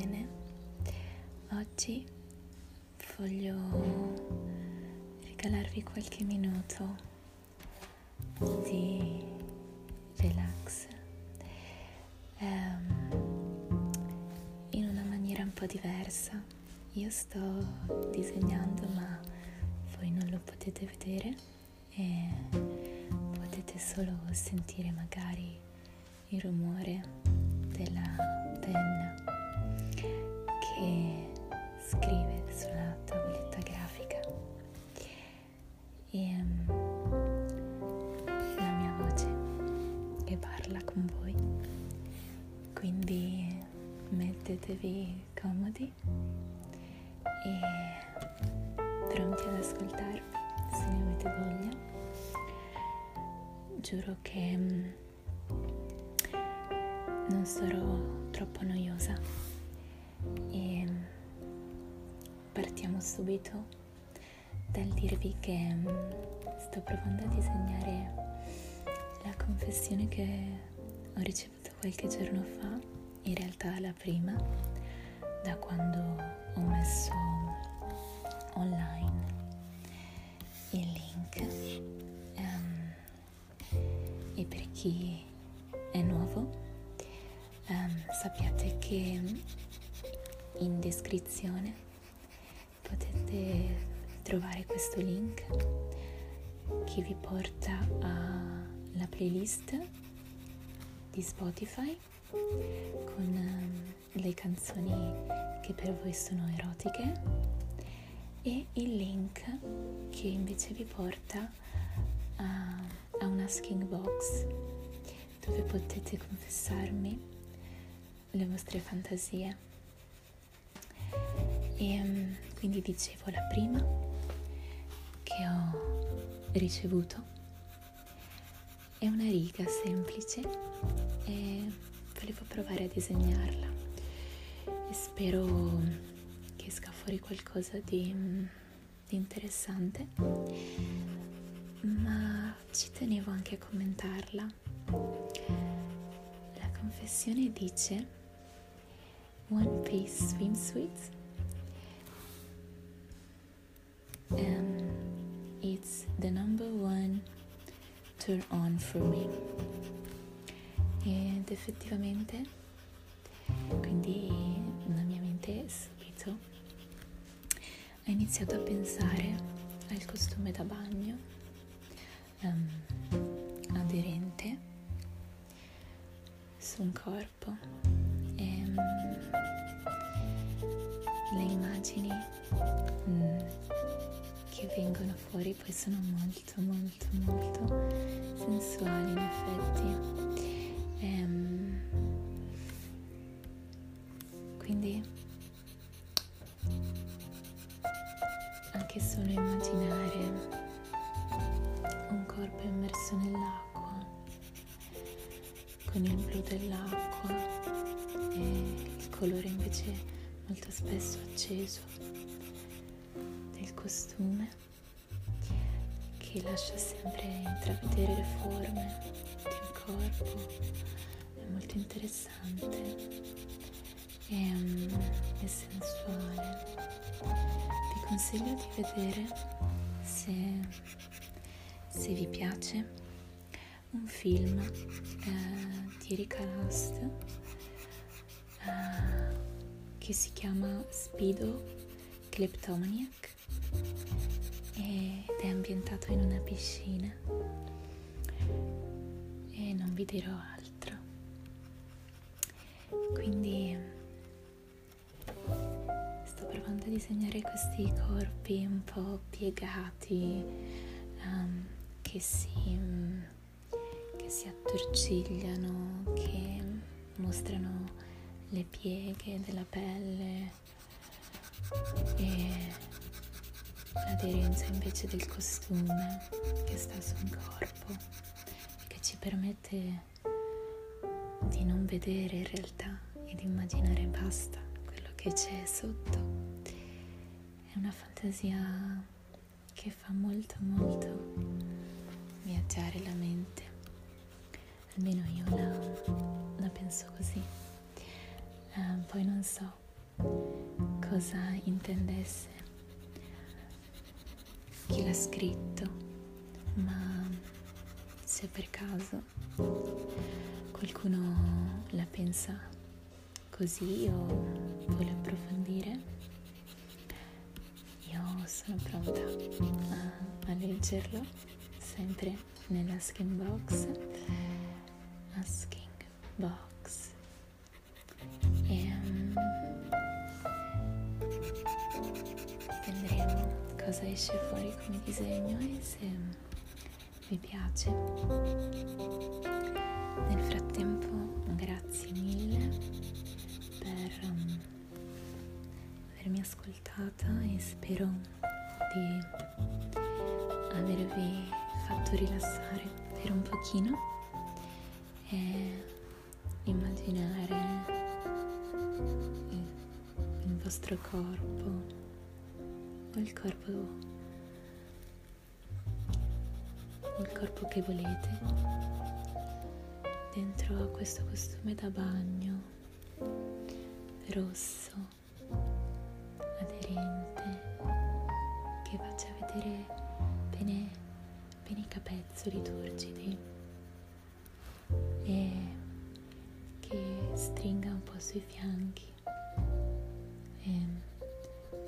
bene. Oggi voglio regalarvi qualche minuto di relax um, in una maniera un po' diversa. Io sto disegnando ma voi non lo potete vedere e potete solo sentire magari il rumore della penna Quindi mettetevi comodi e pronti ad ascoltarvi se ne avete voglia. Giuro che um, non sarò troppo noiosa e partiamo subito dal dirvi che mm, sto provando a disegnare la confessione che ho ricevuto qualche giorno fa, in realtà la prima, da quando ho messo online il link. Um, e per chi è nuovo, um, sappiate che in descrizione potete trovare questo link che vi porta alla playlist di Spotify con um, le canzoni che per voi sono erotiche e il link che invece vi porta a, a un asking box dove potete confessarmi le vostre fantasie. E um, quindi dicevo la prima che ho ricevuto è una riga semplice e volevo provare a disegnarla e spero che esca fuori qualcosa di, di interessante ma ci tenevo anche a commentarla la confessione dice One Piece swimsuit. Um, it's the number one turn on for me. Ed effettivamente, quindi la mia mente subito ha iniziato a pensare al costume da bagno um, aderente su un corpo le immagini mm, che vengono fuori poi sono molto molto molto sensuali in effetti. Ehm, quindi anche solo immaginare un corpo immerso nell'acqua con il blu dell'acqua e il colore invece molto spesso acceso del costume che lascia sempre intravedere le forme del corpo. È molto interessante e, um, è sensuale. Vi consiglio di vedere se, se vi piace un film eh, di Erika Last uh, che si chiama Speedo Kleptomaniac ed è ambientato in una piscina e non vi dirò altro. Quindi sto provando a disegnare questi corpi un po' piegati um, che si, si attorcigliano, che mostrano le pieghe della pelle e l'aderenza invece del costume che sta sul corpo e che ci permette di non vedere in realtà e di immaginare basta quello che c'è sotto. È una fantasia che fa molto molto viaggiare la mente, almeno io la, la penso così. Eh, poi non so cosa intendesse chi l'ha scritto, ma se per caso qualcuno la pensa così o vuole approfondire, io sono pronta a, a leggerlo sempre nella skin box. Asking box. Cosa esce fuori come disegno e se vi piace. Nel frattempo grazie mille per um, avermi ascoltata e spero di avervi fatto rilassare per un pochino e immaginare il, vostro corpo il corpo. Il corpo che volete. Dentro a questo costume da bagno. Rosso. Aderente. Che faccia vedere bene, bene i capezzoli turgidi e che stringa un po' sui fianchi. E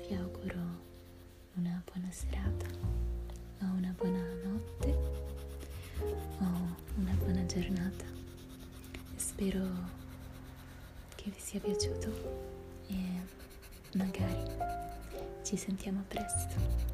vi auguro una buona serata o una buona notte o una buona giornata. Spero che vi sia piaciuto e magari ci sentiamo presto.